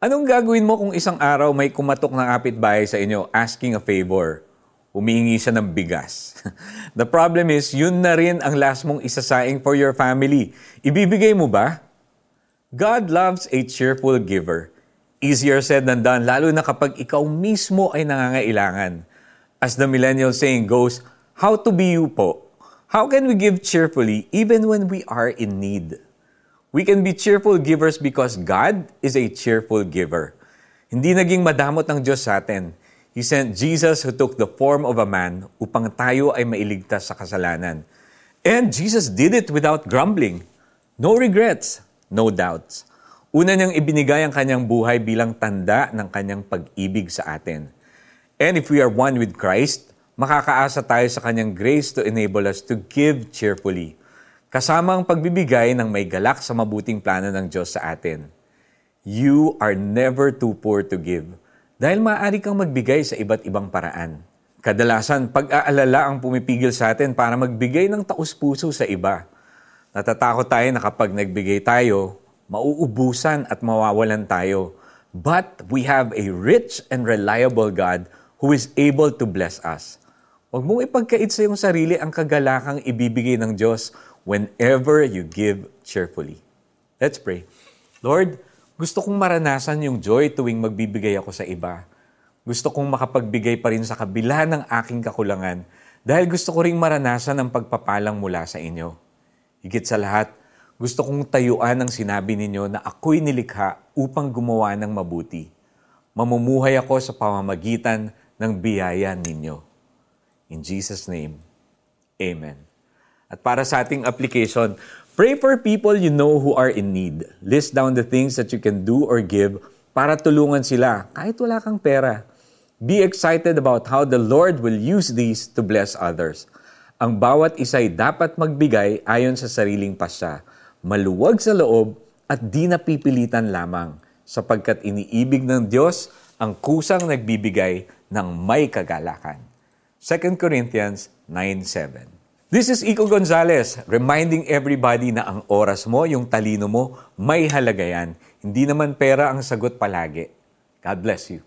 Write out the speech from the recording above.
Anong gagawin mo kung isang araw may kumatok ng kapitbahay sa inyo asking a favor? Humihingi siya ng bigas. The problem is, yun na rin ang last mong isasaing for your family. Ibibigay mo ba? God loves a cheerful giver. Easier said than done, lalo na kapag ikaw mismo ay nangangailangan. As the millennial saying goes, how to be you po? How can we give cheerfully even when we are in need? We can be cheerful givers because God is a cheerful giver. Hindi naging madamot ng Diyos sa atin. He sent Jesus who took the form of a man upang tayo ay mailigtas sa kasalanan. And Jesus did it without grumbling. No regrets, no doubts. Una niyang ibinigay ang kanyang buhay bilang tanda ng kanyang pag-ibig sa atin. And if we are one with Christ, makakaasa tayo sa kanyang grace to enable us to give cheerfully kasama ang pagbibigay ng may galak sa mabuting plano ng Diyos sa atin. You are never too poor to give dahil maaari kang magbigay sa iba't ibang paraan. Kadalasan, pag-aalala ang pumipigil sa atin para magbigay ng taus-puso sa iba. Natatakot tayo na kapag nagbigay tayo, mauubusan at mawawalan tayo. But we have a rich and reliable God who is able to bless us. Huwag mong ipagkait sa iyong sarili ang kagalakang ibibigay ng Diyos whenever you give cheerfully. Let's pray. Lord, gusto kong maranasan yung joy tuwing magbibigay ako sa iba. Gusto kong makapagbigay pa rin sa kabila ng aking kakulangan dahil gusto ko ring maranasan ang pagpapalang mula sa inyo. Higit sa lahat, gusto kong tayuan ang sinabi ninyo na ako'y nilikha upang gumawa ng mabuti. Mamumuhay ako sa pamamagitan ng biyaya ninyo. In Jesus' name, Amen. At para sa ating application, pray for people you know who are in need. List down the things that you can do or give para tulungan sila kahit wala kang pera. Be excited about how the Lord will use these to bless others. Ang bawat isa'y dapat magbigay ayon sa sariling pasya, maluwag sa loob at di napipilitan lamang sapagkat iniibig ng Diyos ang kusang nagbibigay ng may kagalakan. 2 Corinthians 9.7 This is Iko Gonzalez, reminding everybody na ang oras mo, yung talino mo, may halaga yan. Hindi naman pera ang sagot palagi. God bless you.